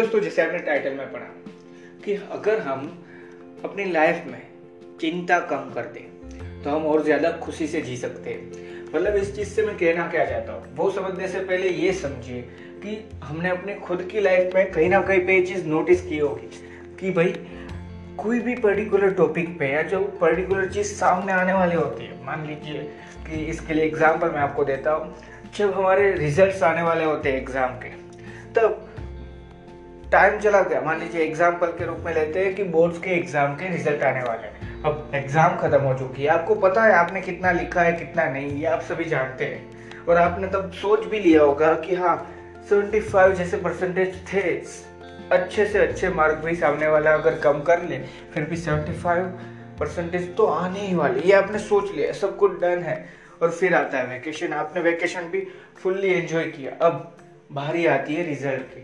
दोस्तों, जैसे आपने टाइटल में पढ़ा, कि अगर हम अपनी लाइफ में चिंता कम कर दें तो हम और ज़्यादा खुशी से जी सकते। हैं मतलब इस चीज़ से मैं कहना क्या चाहता हूँ, वो समझने से पहले ये समझिए कि हमने अपने खुद की लाइफ में कहीं ना कहीं पे ये चीज़ नोटिस की होगी कि भाई, कोई भी पर्टिकुलर टॉपिक पे या जो पर्टिकुलर चीज़ सामने आने वाली होती है, मान लीजिए कि इसके लिए एग्ज़ाम्पल मैं आपको देता हूँ, जब हमारे रिजल्ट्स आने वाले होते हैं एग्ज़ाम के, तब टाइम चला गया। मान लीजिए एग्ज़ाम्पल के रूप में लेते हैं कि बोर्ड्स के एग्ज़ाम के रिज़ल्ट आने वाले हैं। अब एग्ज़ाम खत्म हो चुकी है। आपको पता है आपने कितना लिखा है, कितना नहीं, ये आप सभी जानते हैं। और आपने तब सोच भी लिया होगा कि हाँ सेवेंटी फाइव जैसे परसेंटेज थे, अच्छे से अच्छे मार्क भी सामने वाला अगर कम कर ले, फिर भी सेवेंटी फाइव परसेंटेज तो आने ही वाली। ये आपने सोच लिया सब कुछ डन है। और फिर आता है वैकेशन आपने वैकेशन भी फुल्ली एंजॉय किया। अब बारी आती है रिज़ल्ट की,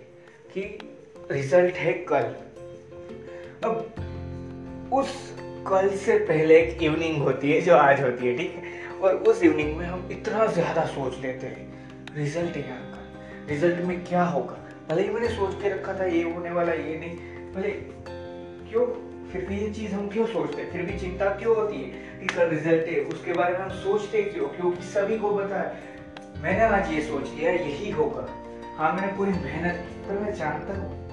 कि रिज़ल्ट है कल। अब उस कल से पहले एक इवनिंग होती है, जो आज होती है, ठीक है? और उस इवनिंग में हम इतना ज़्यादा सोच लेते हैं, रिज़ल्ट है का रिज़ल्ट में क्या होगा? भले ही मैंने सोच के रखा था, ये होने वाला, ये नहीं। भले, क्यों? फिर भी ये चीज़ हम क्यों सोचते हैं? फिर भी चिंता क्यों होती है कि कल रिज़ल्ट है? उसके बारे में हम सोचते क्यों? क्योंकि सभी को पता है, मैंने आज ये सोच लिया, यही होगा। हाँ मैंने पूरी मेहनत की, पर मैं जानता हूँ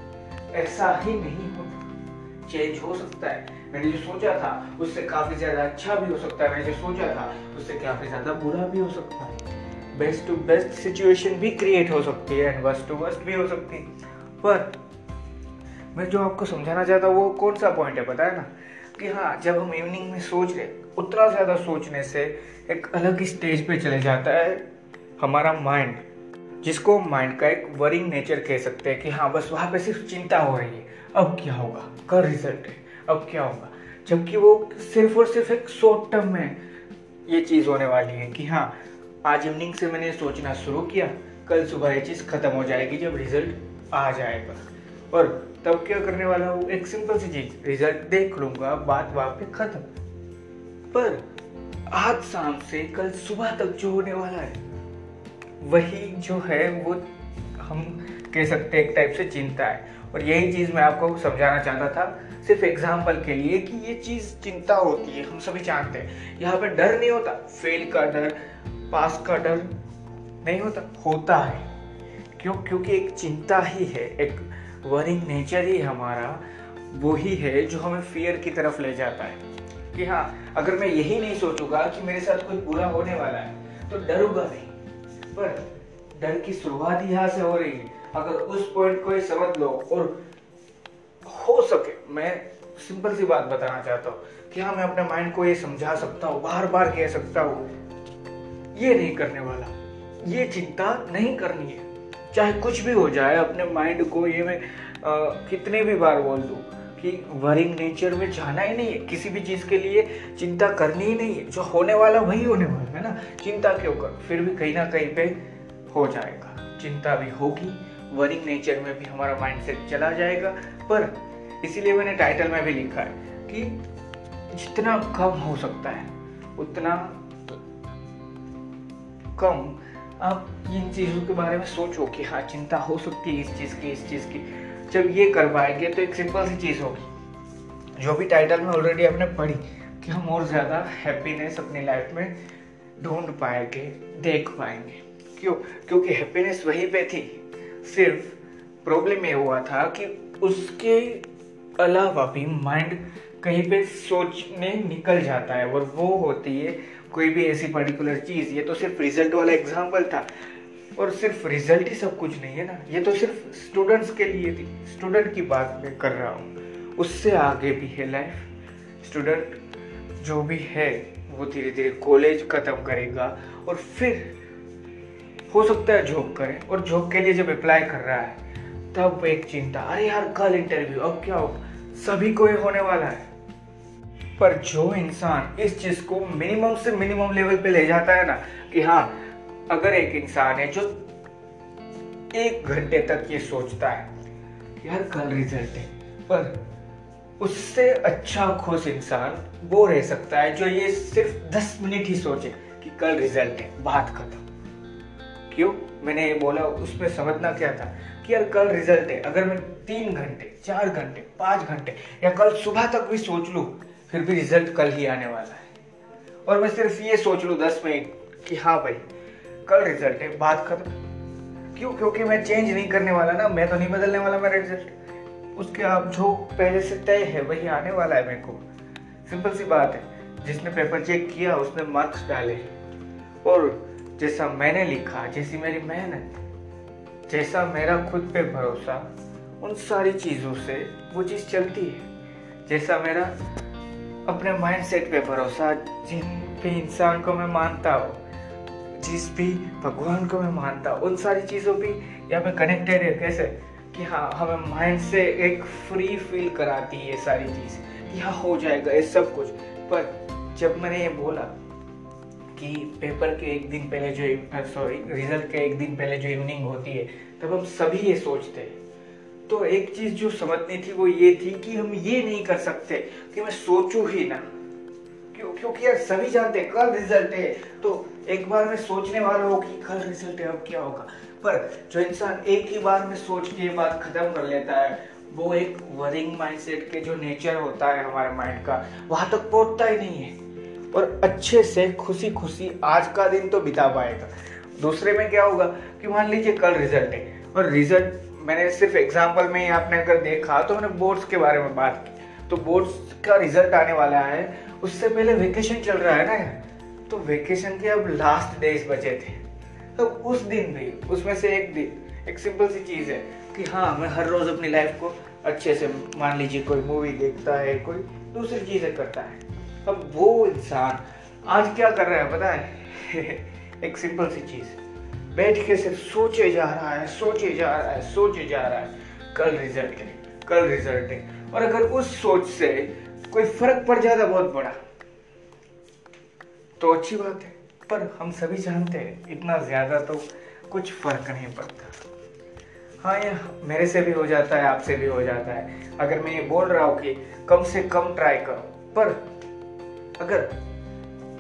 ऐसा ही नहीं होता। चेंज हो सकता है। मैंने जो सोचा था, उससे काफ़ी ज़्यादा अच्छा भी हो सकता है। मैंने जो सोचा था, उससे काफ़ी ज़्यादा बुरा भी हो सकता है। बेस्ट टू बेस्ट सिचुएशन भी क्रिएट हो सकती है एंड वर्स्ट टू वर्स्ट भी हो सकती है। पर मैं जो आपको समझाना चाहता हूँ, वो कौन सा पॉइंट है, पता है ना? कि हाँ जब हम इवनिंग में सोच रहे, उतना ज़्यादा सोचने से एक अलग ही स्टेज पे चले जाता है हमारा माइंड जिसको माइंड का एक वरिंग नेचर कह सकते हैं कि हाँ बस वहाँ पे सिर्फ़ चिंता हो रही है। अब क्या होगा? कल रिज़ल्ट है। अब क्या होगा? जबकि वो सिर्फ़ और सिर्फ़ एक शॉर्ट टर्म में ये चीज़ होने वाली है कि हाँ आज इवनिंग से मैंने सोचना शुरू किया। कल सुबह ये चीज़ खत्म हो जाएगी जब रिज़ल्ट आ जाएगा। और तब क्या करने वाला हूँ? एक सिंपल सी चीज़। रिज़ल्ट देख लूँगा, बात वहाँ पे खत्म। पर आज शाम से कल सुबह तक जो होने वाला है वही जो है, वो हम कह सकते हैं एक टाइप से चिंता है। और यही चीज़ मैं आपको समझाना चाहता था, सिर्फ़ एग्ज़ाम्पल के लिए कि ये चीज़ चिंता होती है, हम सभी जानते हैं। यहाँ पे डर नहीं होता फेल का डर पास का डर नहीं होता होता है। क्यों? क्योंकि एक चिंता ही है, एक वरिंग नेचर ही हमारा, वो ही है जो हमें फियर की तरफ़ ले जाता है। कि हाँ अगर मैं यही नहीं सोचूँगा कि मेरे साथ कुछ बुरा होने वाला है तो डरूँगा नहीं। पर डर की शुरुआत यहाँ से हो रही है। अगर उस पॉइंट को ही समझ लो और हो सके, मैं सिंपल सी बात बताना चाहता हूँ हाँ मैं अपने माइंड को ये समझा सकता हूँ बार बार कह सकता हूँ, ये नहीं करने वाला, ये चिंता नहीं करनी है। चाहे कुछ भी हो जाए, अपने माइंड को ये मैं कितने भी बार बोल दूँ कि वरिंग नेचर में जाना ही नहीं है, किसी भी चीज़ के लिए चिंता करनी ही नहीं है। जो होने वाला वही होने वाला है ना? चिंता क्यों कर? फिर भी कहीं ना कहीं पे हो जाएगा। चिंता भी होगी, वरिंग नेचर में भी हमारा माइंडसेट चला जाएगा। पर इसीलिए मैंने टाइटल में भी लिखा है कि जितना कम हो सकता है, उतना कम आप इन चीज़ों के बारे में सोचो कि हाँ चिंता हो सकती है इस चीज़ की, इस चीज़ की। जब ये कर पाएँगे तो एक सिंपल सी चीज़ होगी। जो भी टाइटल में ऑलरेडी आपने पढ़ी कि हम और ज़्यादा हैप्पीनेस अपनी लाइफ में ढूंढ पाएँगे, देख पाएँगे। क्यों? क्योंकि हैप्पीनेस वहीं पे थी। सिर्फ़ प्रॉब्लम ये हुआ था कि उसके अलावा भी माइंड कहीं पे सोचने निकल जाता है और वो होती है कोई भी ऐसी पर्टिकुलर चीज़। ये तो सिर्फ़ रिज़ल्ट वाला एग्ज़ाम्पल था। और सिर्फ़ रिज़ल्ट ही सब कुछ नहीं है ना। ये तो सिर्फ़ स्टूडेंट्स के लिए थी स्टूडेंट की बात मैं कर रहा हूँ। उससे आगे भी है लाइफ स्टूडेंट जो भी है, वो धीरे धीरे कॉलेज ख़त्म करेगा और फिर हो सकता है जॉब करे और जॉब के लिए जब अप्लाई कर रहा है, तब एक चिंता, अरे यार, कल इंटरव्यू अब क्या हो सभी को ये होने वाला है। पर जो इंसान इस चीज़ को मिनिमम से मिनिमम लेवल पे ले जाता है ना, कि हाँ अगर एक इंसान है जो एक घंटे तक ये सोचता है, यार, कल रिज़ल्ट है। पर उससे अच्छा खुश इंसान वो रह सकता है जो ये सिर्फ़ दस मिनट ही सोचे कि कल रिज़ल्ट है, बात खत्म। क्यों? मैंने ये बोला, उसमें समझना क्या था कि यार, कल रिज़ल्ट है, अगर मैं तीन घंटे, चार घंटे, पाँच घंटे या कल सुबह तक भी सोच लू, फिर भी रिज़ल्ट कल ही आने वाला है। और मैं सिर्फ़ ये सोच लू दस मिनट कि हाँ भाई कल रिज़ल्ट है, बात खत्म। क्यों? क्योंकि मैं चेंज नहीं करने वाला ना, मैं तो नहीं बदलने वाला मेरा रिज़ल्ट उसके आप जो पहले से तय है, वही आने वाला है मेरे को। सिंपल सी बात है, जिसने पेपर चेक किया, उसने मार्क्स डाले। और जैसा मैंने लिखा, जैसी मेरी मेहनत, जैसा मेरा खुद पे भरोसा, उन सारी चीज़ों से वो चीज़ चलती है। जैसा मेरा अपने माइंड सेट पे भरोसा, जिन भी इंसान को मैं मानता हूँ जिस भी भगवान को मैं मानता उन सारी चीज़ों भी यहाँ पे कनेक्टेड है। कैसे? कि हाँ हमें माइंड से एक फ्री फील कराती है ये सारी चीज़। कि हाँ हो जाएगा ये सब कुछ। पर जब मैंने ये बोला कि पेपर के एक दिन पहले जो सॉरी रिज़ल्ट के एक दिन पहले जो इवनिंग होती है, तब हम सभी ये सोचते हैं। तो एक चीज़ जो समझनी थी वो ये थी कि हम ये नहीं कर सकते कि मैं सोचू ही ना। क्यों? क्योंकि यार सभी जानते हैं, कल रिज़ल्ट है। तो एक बार में सोचने वाला हो कि कल रिज़ल्ट है अब क्या होगा। पर जो इंसान एक ही बार में सोच के बात खत्म कर लेता है, वो एक वरिंग माइंडसेट के जो नेचर होता है हमारे माइंड का, वहाँ तक पहुँचता ही नहीं है। और अच्छे से खुशी खुशी आज का दिन तो बिता पाएगा। दूसरे में क्या होगा कि मान लीजिए कल रिज़ल्ट है, और रिज़ल्ट मैंने सिर्फ़ एग्ज़ाम्पल में ही आपने अगर देखा तो मैंने बोर्ड्स के बारे में बात की। तो बोर्ड्स का रिज़ल्ट आने वाला है, उससे पहले वेकेशन चल रहा है ना तो वेकेशन के अब लास्ट डेज़ बचे थे। तो उस दिन भी, उसमें से एक दिन, एक सिंपल सी चीज़ है कि हाँ मैं हर रोज़ अपनी लाइफ को अच्छे से, मान लीजिए कोई मूवी देखता है, कोई दूसरी चीज़ें करता है। अब वो इंसान आज क्या कर रहा है, पता है? एक सिंपल सी चीज़ बैठ के सिर्फ़ सोचे जा रहा है, सोचे जा रहा है, सोचे जा रहा है। कल रिज़ल्ट है, कल रिज़ल्ट है। और अगर उस सोच से कोई फ़र्क पड़ जाता, बहुत बड़ा। तो अच्छी बात है। पर हम सभी जानते हैं, इतना ज़्यादा तो कुछ फ़र्क नहीं पड़ता। हाँ ये मेरे से भी हो जाता है, आपसे भी हो जाता है। अगर मैं ये बोल रहा हूँ कि कम से कम ट्राई करो, पर अगर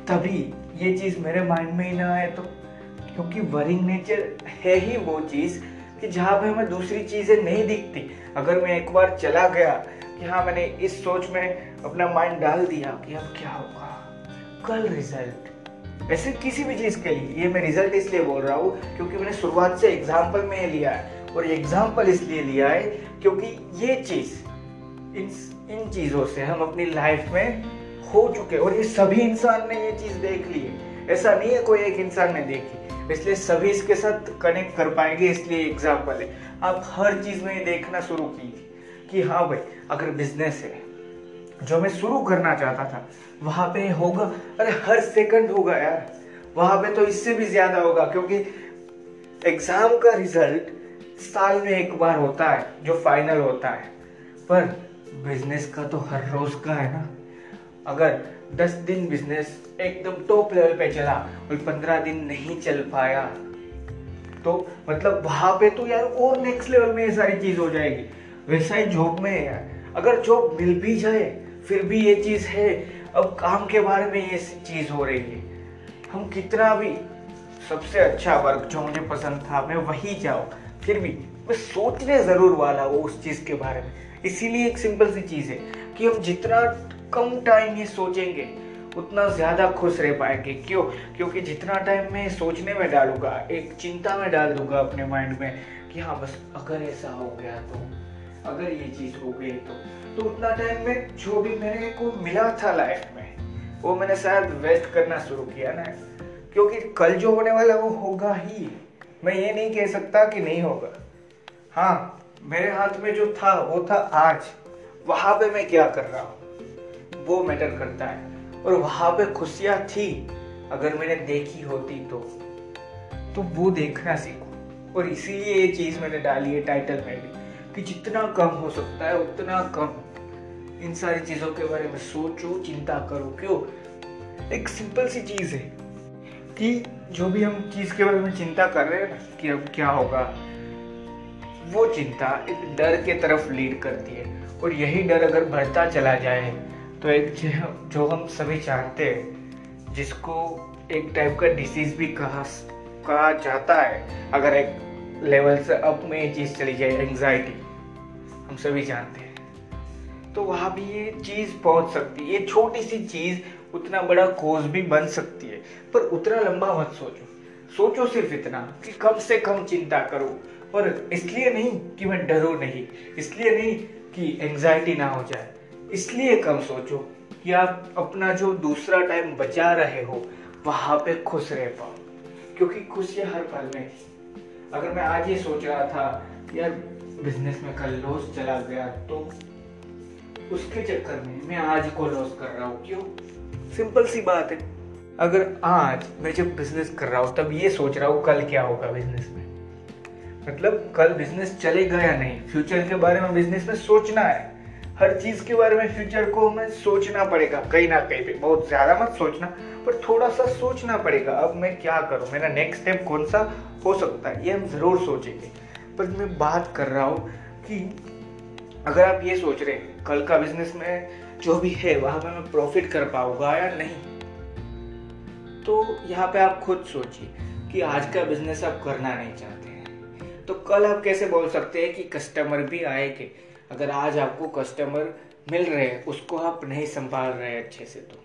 तभी ये चीज़ मेरे माइंड में ही ना आए तो क्योंकि वरिंग नेचर है ही वो चीज़ कि जहाँ पे हमें दूसरी चीज़ें नहीं दिखती। अगर मैं एक बार चला गया कि हाँ मैंने इस सोच में अपना माइंड डाल दिया कि अब क्या होगा? कल रिज़ल्ट ऐसे किसी भी चीज़ के लिए, ये मैं रिज़ल्ट इसलिए बोल रहा हूँ क्योंकि मैंने शुरुआत से एग्ज़ाम्पल में लिया है और एग्ज़ाम्पल इसलिए लिया है क्योंकि ये चीज़, इन इन चीज़ों से हम अपनी लाइफ में हो चुके और ये सभी इंसान ने ये चीज़ देख ली है। ऐसा नहीं है कोई एक इंसान ने देखी। इसलिए सभी इसके साथ कनेक्ट कर पाएँगे, इसलिए एग्ज़ाम्पल है। आप हर चीज़ में देखना शुरू कीजिए कि हाँ भाई, अगर बिज़नेस है जो मैं शुरू करना चाहता था, वहाँ पे होगा, अरे हर सेकंड होगा यार। वहाँ पे तो इससे भी ज़्यादा होगा, क्योंकि एग्ज़ाम का रिज़ल्ट साल में एक बार होता है, जो फाइनल होता है। पर बिज़नेस का तो हर रोज का है ना। अगर दस दिन बिज़नेस एकदम टॉप लेवल पे चला और पंद्रह दिन नहीं चल पाया तो मतलब वहाँ पे तो यार और नेक्स्ट लेवल में ये सारी चीज़ हो जाएगी। वैसा ही जॉब में है यार। अगर जॉब मिल भी जाए फिर भी ये चीज़ है। अब काम के बारे में ये चीज़ हो रही है। हम कितना भी सबसे अच्छा वर्क जो मुझे पसंद था, मैं वही जाऊँ। फिर भी मैं सोचने ज़रूर वाला हूँ उस चीज़ के बारे में। इसीलिए एक सिंपल सी चीज़ है कि हम जितना कम टाइम ये सोचेंगे, उतना ज़्यादा खुश रह पाएँगे। क्यों? क्योंकि जितना टाइम मैं सोचने में डालूँगा, एक चिंता में डाल दूँगा अपने माइंड में कि हाँ बस अगर ऐसा हो गया तो अगर ये चीज़ हो गई तो। तो उतना टाइम में जो भी मेरे को मिला था लाइफ में, वो मैंने शायद वेस्ट करना शुरू किया ना। क्योंकि कल जो होने वाला वो होगा ही। मैं ये नहीं कह सकता कि नहीं होगा। हाँ मेरे हाथ में जो था, वो था आज। वहाँ पे मैं क्या कर रहा हूँ? वो मैटर करता है। और वहाँ पे खुशियाँ थी, अगर मैंने देखी होती तो। तो वो देखना सीखो। और इसीलिए ये चीज़ मैंने डाली है टाइटल में भी। कि जितना कम हो सकता है, उतना कम। इन सारी चीज़ों के बारे में सोचो, चिंता करो, क्यों? एक सिंपल सी चीज़ है कि जो भी हम चीज़ के बारे में चिंता कर रहे हैं ना, कि अब क्या होगा, वो चिंता एक डर के तरफ़ लीड करती है। और यही डर अगर बढ़ता चला जाए तो एक जो हम सभी चाहते हैं, जिसको एक टाइप का डिसीज भी कहा कहा जाता है, अगर एक लेवल से अप में ये चीज़ चली जाए एंजाइटी हम सभी जानते हैं। तो वहाँ भी ये चीज़ पहुँच सकती है। ये छोटी सी चीज़ उतना बड़ा कोज भी बन सकती है। पर उतना लंबा मत सोचो। सोचो सिर्फ़ इतना कि कम से कम चिंता करो। और इसलिए नहीं कि मैं डरो नहीं। इसलिए नहीं कि एंजाइटी ना हो जाए। इसलिए कम सोचो कि आप अपना जो दूसरा टाइम बचा रहे हो, वहाँ पे खुश रह पाओ। क्योंकि खुशियाँ हर पल में अगर मैं आज ये सोच रहा था, यार बिज़नेस में कल लॉस चला गया तो उसके चक्कर में मैं आज को लॉस कर रहा हूँ। क्यों? सिंपल सी बात है। अगर आज मैं जब बिज़नेस कर रहा हूँ, तब ये सोच रहा हूँ कल क्या होगा बिज़नेस में। मतलब कल बिज़नेस चलेगा या नहीं? फ्यूचर के बारे में बिज़नेस में सोचना है। हर चीज़ के बारे में फ्यूचर को हमें सोचना पड़ेगा, कहीं ना कहीं पे। बहुत ज़्यादा मत सोचना, पर थोड़ा सा सोचना पड़ेगा, अब मैं क्या करूँ? मेरा नेक्स्ट स्टेप कौन सा हो सकता है? ये हम ज़रूर सोचेंगे। पर मैं बात कर रहा हूँ कि अगर आप ये सोच रहे हैं, कल का बिज़नेस में जो भी है, वहाँ पर मैं प्रॉफिट कर पाऊँगा या नहीं? तो यहाँ पे आप खुद सोचिए कि आज का बिज़नेस आप करना नहीं चाहते हैं। तो कल आप कैसे बोल सकते हैं कि कस्टमर भी आएँगे? अगर आज आपको कस्टमर मिल रहे हैं, उसको आप नहीं संभाल रहे अच्छे से तो।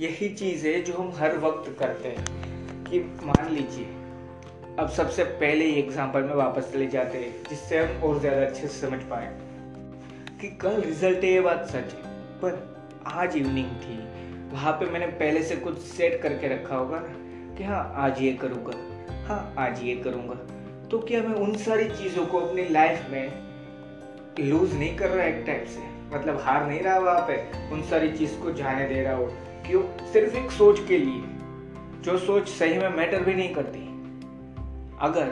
यही चीज़ है जो हम हर वक्त करते हैं कि मान लीजिए अब सबसे पहले ही एग्ज़ाम्पल में वापस चले जाते हैं, जिससे हम और ज़्यादा अच्छे से समझ पाए कि कल रिज़ल्ट है ये बात सच है, पर आज इवनिंग थी। वहाँ पे मैंने पहले से कुछ सेट करके रखा होगा ना, कि हाँ आज ये करूँगा हाँ आज ये करूँगा। तो क्या मैं उन सारी चीज़ों को अपनी लाइफ में लूज नहीं कर रहा एक टाइप से? मतलब हार नहीं रहा वहाँ पे, उन सारी चीज़ को जाने दे रहा हो। क्यों? सिर्फ़ एक सोच के लिए। जो सोच सही में मैटर भी नहीं करती। अगर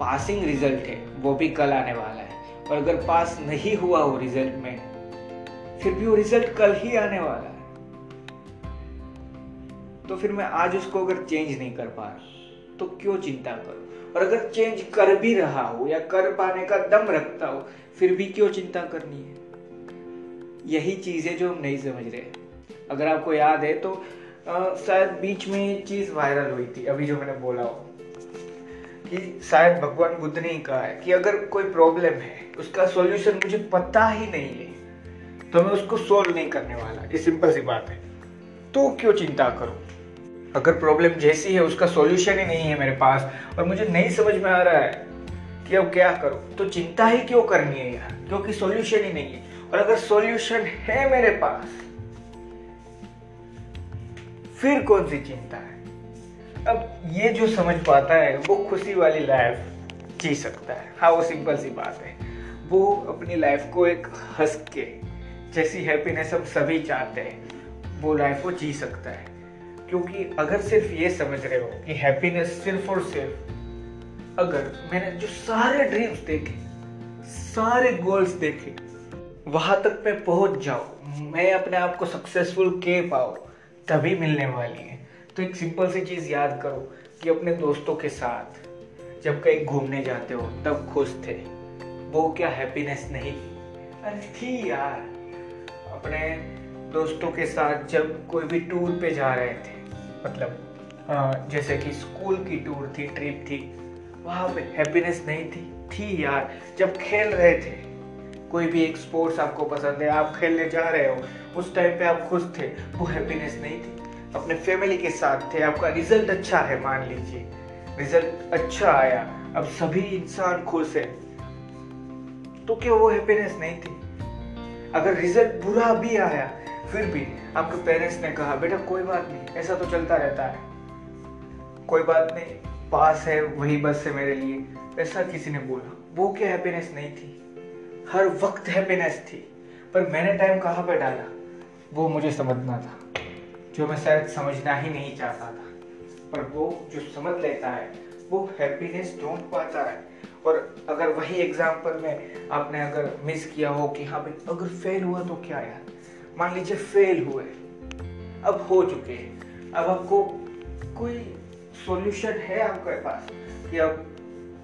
पासिंग रिज़ल्ट है, वो भी कल आने वाला है। और अगर पास नहीं हुआ वो रिज़ल्ट में, फिर भी वो रिज़ल्ट कल ही आने वाला है। तो फिर मैं आज उसको अगर चेंज नहीं कर पा रहा तो क्यों चिंता करूँ? और अगर चेंज कर भी रहा हो या कर पाने का दम रखता हो, फिर भी क्यों चिंता करनी है? यही चीज़ है जो हम नहीं समझ रहे। अगर आपको याद है तो शायद बीच में चीज़ वायरल हुई थी, अभी जो मैंने बोला हो। कि शायद भगवान बुद्ध ने ही कहा है कि अगर कोई प्रॉब्लम है, उसका सॉल्यूशन मुझे पता ही नहीं है तो मैं उसको सोल्व नहीं करने वाला। ये सिंपल सी बात है। तो क्यों चिंता करूँ? अगर प्रॉब्लम जैसी है, उसका सॉल्यूशन ही नहीं है मेरे पास, और मुझे नहीं समझ में आ रहा है कि अब क्या करो तो चिंता ही क्यों करनी है यार? क्योंकि सॉल्यूशन ही नहीं है। और अगर सॉल्यूशन है मेरे पास, फिर कौन सी चिंता है? अब ये जो समझ पाता है, वो खुशी वाली लाइफ जी सकता है। हाँ वो सिंपल सी बात है। वो अपनी लाइफ को एक हंस के, जैसी हैप्पीनेस हम सभी चाहते हैं, वो लाइफ को जी सकता है। क्योंकि अगर सिर्फ़ ये समझ रहे हो कि हैप्पीनेस सिर्फ़ और सिर्फ़ अगर मैंने जो सारे ड्रीम्स देखे, सारे गोल्स देखे, वहाँ तक मैं पहुँच जाऊँ, मैं अपने आप को सक्सेसफुल के पाऊँ, तभी मिलने वाली है। तो एक सिंपल सी चीज़ याद करो कि अपने दोस्तों के साथ जब कहीं घूमने जाते हो, तब खुश थे। वो क्या हैप्पीनेस नहीं? अरे थी यार। अपने दोस्तों के साथ जब कोई भी टूर पे जा रहे थे मतलब जैसे कि स्कूल की टूर थी ट्रिप थी, वहाँ पे हैप्पीनेस नहीं थी। थी यार। जब खेल रहे थे, कोई भी एक स्पोर्ट्स आपको पसंद है, आप खेलने जा रहे हो, उस टाइम पे आप खुश थे, वो हैप्पीनेस नहीं थी। अपने फैमिली के साथ थे, आपका रिज़ल्ट अच्छा है, मान लीजिए। रिज़ल्ट अच्छा आया। अब सभी इंसान खुश है। तो क्या वो हैप्पीनेस नहीं थी? अगर रिज़ल्ट बुरा भी आया, फिर भी आपके पेरेंट्स ने कहा, बेटा, कोई बात नहीं, ऐसा तो चलता रहता है। कोई बात नहीं, पास है, वही बस है मेरे लिए। ऐसा किसी ने बोला। वो क्या हैप्पीनेस नहीं थी? हर वक्त हैप्पीनेस थी। पर मैंने टाइम कहाँ पे डाला? वो मुझे समझना था। जो मैं शायद समझना ही नहीं चाहता था। पर वो जो समझ लेता है, वो हैप्पीनेस ढूंढ पाता है। और अगर वही एग्ज़ाम्पल में आपने अगर मिस किया हो कि हाँ भाई, अगर फेल हुआ तो क्या यार? मान लीजिए फेल हुए। अब हो चुके हैं। अब आपको कोई सॉल्यूशन है आपके पास कि अब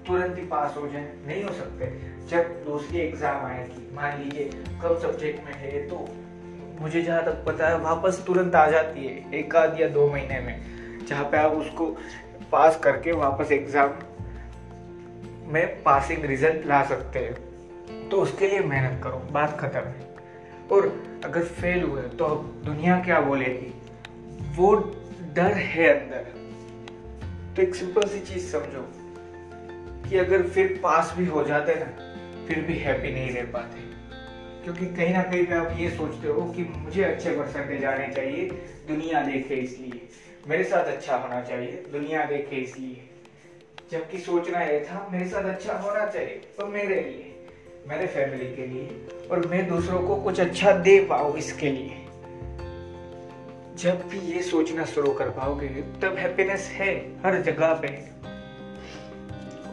तुरंत ही पास हो जाए? नहीं हो सकते। जब दूसरी एग्ज़ाम आएगी, मान लीजिए कब सब्जेक्ट में है तो मुझे जहाँ तक पता है, वापस तुरंत आ जाती है, एक आध या दो महीने में, जहाँ पे आप उसको पास करके वापस एग्ज़ाम में पासिंग रिज़ल्ट ला सकते हैं। तो उसके लिए मेहनत करो, बात खत्म है। और अगर फेल हुए तो दुनिया क्या बोलेगी? वो डर है अंदर। तो एक सिंपल सी चीज़ समझो कि अगर फिर पास भी हो जाते ना, फिर भी हैप्पी नहीं रह पाते। क्योंकि कहीं ना कहीं पे आप ये सोचते हो कि मुझे अच्छे परसेंटेज आने चाहिए, दुनिया देखे इसलिए। मेरे साथ अच्छा होना चाहिए, दुनिया देखे इसलिए। जबकि सोचना ये था, मेरे साथ अच्छा होना चाहिए तो मेरे लिए, मेरे फैमिली के लिए, और मैं दूसरों को कुछ अच्छा दे पाऊँ इसके लिए। जब भी ये सोचना शुरू कर पाओगे, तब हैप्पीनेस है हर जगह पे।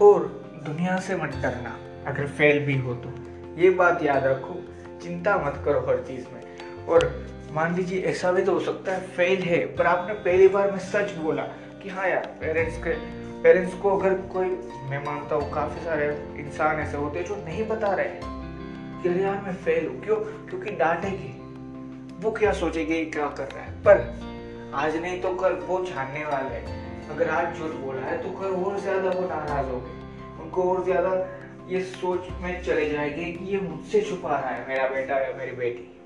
और दुनिया से मत डरना, अगर फेल भी हो तो। ये बात याद रखो चिंता मत करो हर चीज़ में। और मान लीजिए ऐसा भी तो हो सकता है फेल है, पर आपने पहली बार में सच बोला कि हाँ यार पेरेंट्स के पेरेंट्स को अगर कोई, मैं मानता हूँ, काफ़ी सारे इंसान ऐसे होते हैं जो नहीं बता रहे कि अरे यार, मैं फेल हूँ। क्यों? क्योंकि डांटेगी। वो क्या सोचेगी, क्या कर रहा है? पर आज नहीं तो कल वो जानने वाले हैं। अगर आज झूठ बोला है तो कल और ज़्यादा वो नाराज़ हो गए उनको और ज़्यादा ये सोच में चले जाएँगे कि ये मुझसे छुपा रहा है, मेरा बेटा या मेरी बेटी।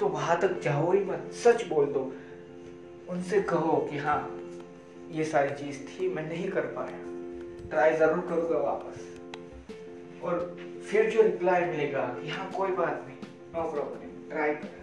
तो वहाँ तक जाओ ही मत, सच बोल दो। उनसे कहो कि हाँ ये सारी चीज़ थी, मैं नहीं कर पाया। ट्राई ज़रूर करूँगा वापस। और फिर जो रिप्लाई मिलेगा कि हाँ कोई बात नहीं, नो प्रॉब्लम, ट्राई कर।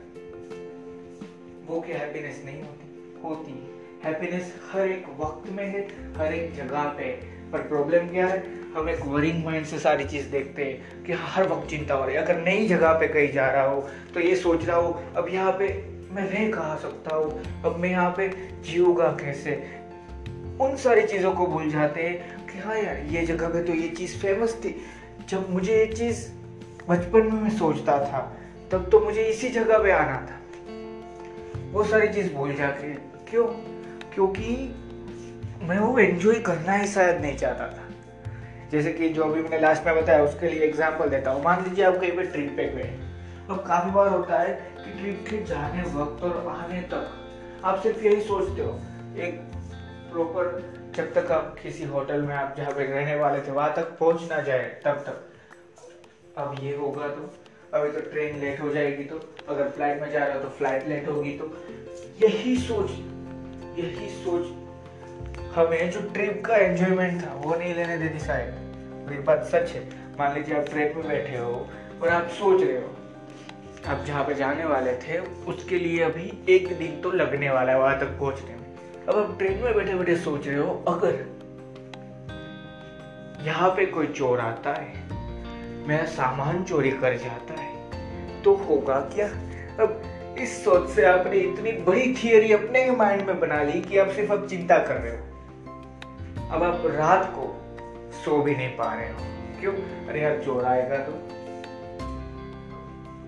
वो क्या हैप्पीनेस नहीं होती होती। हैप्पीनेस हर एक वक्त में है, हर एक जगह पे पर प्रॉब्लम क्या है? हम एक वरिंग माइंड से सारी चीज़ देखते हैं कि हर वक्त चिंता हो रही है। अगर नई जगह पे कहीं जा रहा हो तो ये सोच रहा हो, अब यहाँ पे मैं रह कहा सकता हूँ? अब मैं यहाँ पे जीऊँगा कैसे? उन सारी चीज़ों को भूल जाते हैं कि हाँ यार, ये जगह पे तो ये चीज़ फ़ेमस थी। जब मुझे ये चीज़ बचपन में मैं सोचता था, तब तो मुझे इसी जगह पे आना था। वो सारी चीज़ भूल जाके क्यों? क्योंकि मैं वो एंजॉय करना ही शायद नहीं चाहता था। जैसे कि जो अभी मैंने लास्ट में बताया, उसके लिए एग्ज़ाम्पल देता हूँ। मान लीजिए आप कहीं पे ट्रिप पे गए। तो काफ़ी बार होता है कि ट्रिप के जाने वक्त और आने तक आप सिर्फ़ यही सोचते हो, एक प्रॉपर जब तक आप किसी होटल में आप जहाँ पे रहने वाले थे, वहाँ तक पहुँच ना जाए, तब तक। अब ये होगा तो अभी तो ट्रेन लेट हो जाएगी तो अगर फ़्लाइट में जा रहे हो तो फ़्लाइट लेट होगी तो। यही सोच यही सोच हमें जो ट्रिप का एंजॉयमेंट था, वो नहीं लेने देती शायद ये बात सच है। मान लीजिए आप ट्रेन में बैठे हो और आप सोच रहे हो, आप जहाँ पे जाने वाले थे, उसके लिए अभी एक दिन तो लगने वाला है वहाँ तक पहुँचने में। अब आप ट्रेन में बैठे बैठे सोच रहे हो, अगर यहाँ पे कोई चोर आता है, मेरा सामान चोरी कर जाता है तो होगा क्या? अब इस सोच से आपने इतनी बड़ी थियरी अपने माइंड में बना ली कि आप सिर्फ़ अब चिंता कर रहे हो। अब आप रात को सो भी नहीं पा रहे हो। क्यों? अरे यार चोर आएगा तो।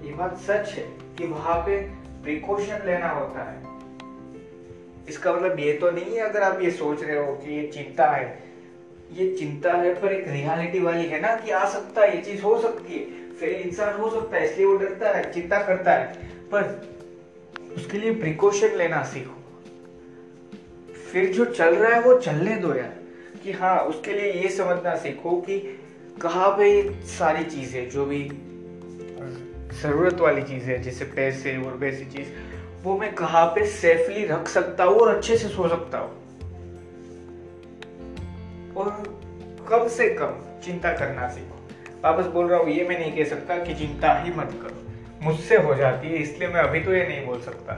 ये बात सच है कि वहाँ पे प्रिकॉशन लेना होता है। इसका मतलब ये तो नहीं है अगर आप ये सोच रहे हो कि ये चिंता है। ये चिंता है पर एक रियलिटी वाली है ना कि आ सकता है, ये चीज़ हो सकती है। फिर इंसान हो सकता है, इसलिए वो डरता है, चिंता करता है। पर उसके लिए प्रिकॉशन लेना सीखो। फिर जो चल रहा है वो चलने दो यार। कि हाँ उसके लिए ये समझना सीखो कि कहाँ पे सारी चीज़ें, जो भी ज़रूरत वाली चीज़ें, जैसे पैसे, और वैसी चीज़, वो मैं कहा पे सेफली रख सकता हूँ और अच्छे से सो सकता हूँ। और कम से कम चिंता करना सीखो। वापस बोल रहा हूँ, ये मैं नहीं कह सकता कि चिंता ही मत करो। मुझसे हो जाती है, इसलिए मैं अभी तो ये नहीं बोल सकता।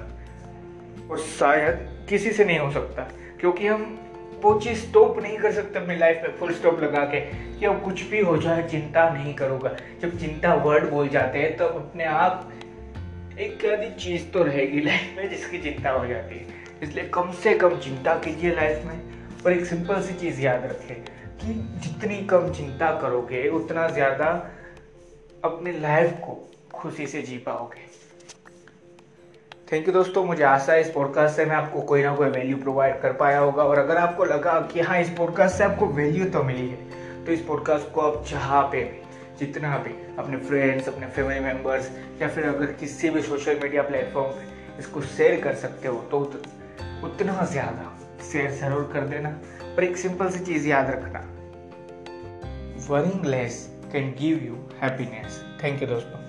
और शायद किसी से नहीं हो सकता, क्योंकि हम वो चीज़ स्टॉप नहीं कर सकते अपनी लाइफ में फुल स्टॉप लगा के, कि अब कुछ भी हो जाए, चिंता नहीं करूँगा। जब चिंता वर्ड बोल जाते हैं तो अपने आप एक आधी चीज़ तो रहेगी लाइफ में जिसकी चिंता हो जाती है। इसलिए कम से कम चिंता कीजिए लाइफ में और एक सिंपल सी चीज़ याद रखें कि जितनी कम चिंता करोगे, उतना ज़्यादा अपनी लाइफ को खुशी से जी पाओगे। थैंक यू दोस्तों, मुझे आशा है इस पॉडकास्ट से मैं आपको कोई ना कोई वैल्यू प्रोवाइड कर पाया होगा और अगर आपको लगा कि हाँ इस पॉडकास्ट से आपको वैल्यू तो मिली है तो इस पॉडकास्ट को आप जहाँ पे, जितना भी अपने फ्रेंड्स अपने फैमिली मेंबर्स या फिर अगर किसी भी सोशल मीडिया प्लेटफॉर्म पे इसको शेयर कर सकते हो तो उतना ज़्यादा शेयर ज़रूर कर देना पर एक सिंपल सी चीज़ याद रखना। Worrying less can give you happiness thank you दोस्तों।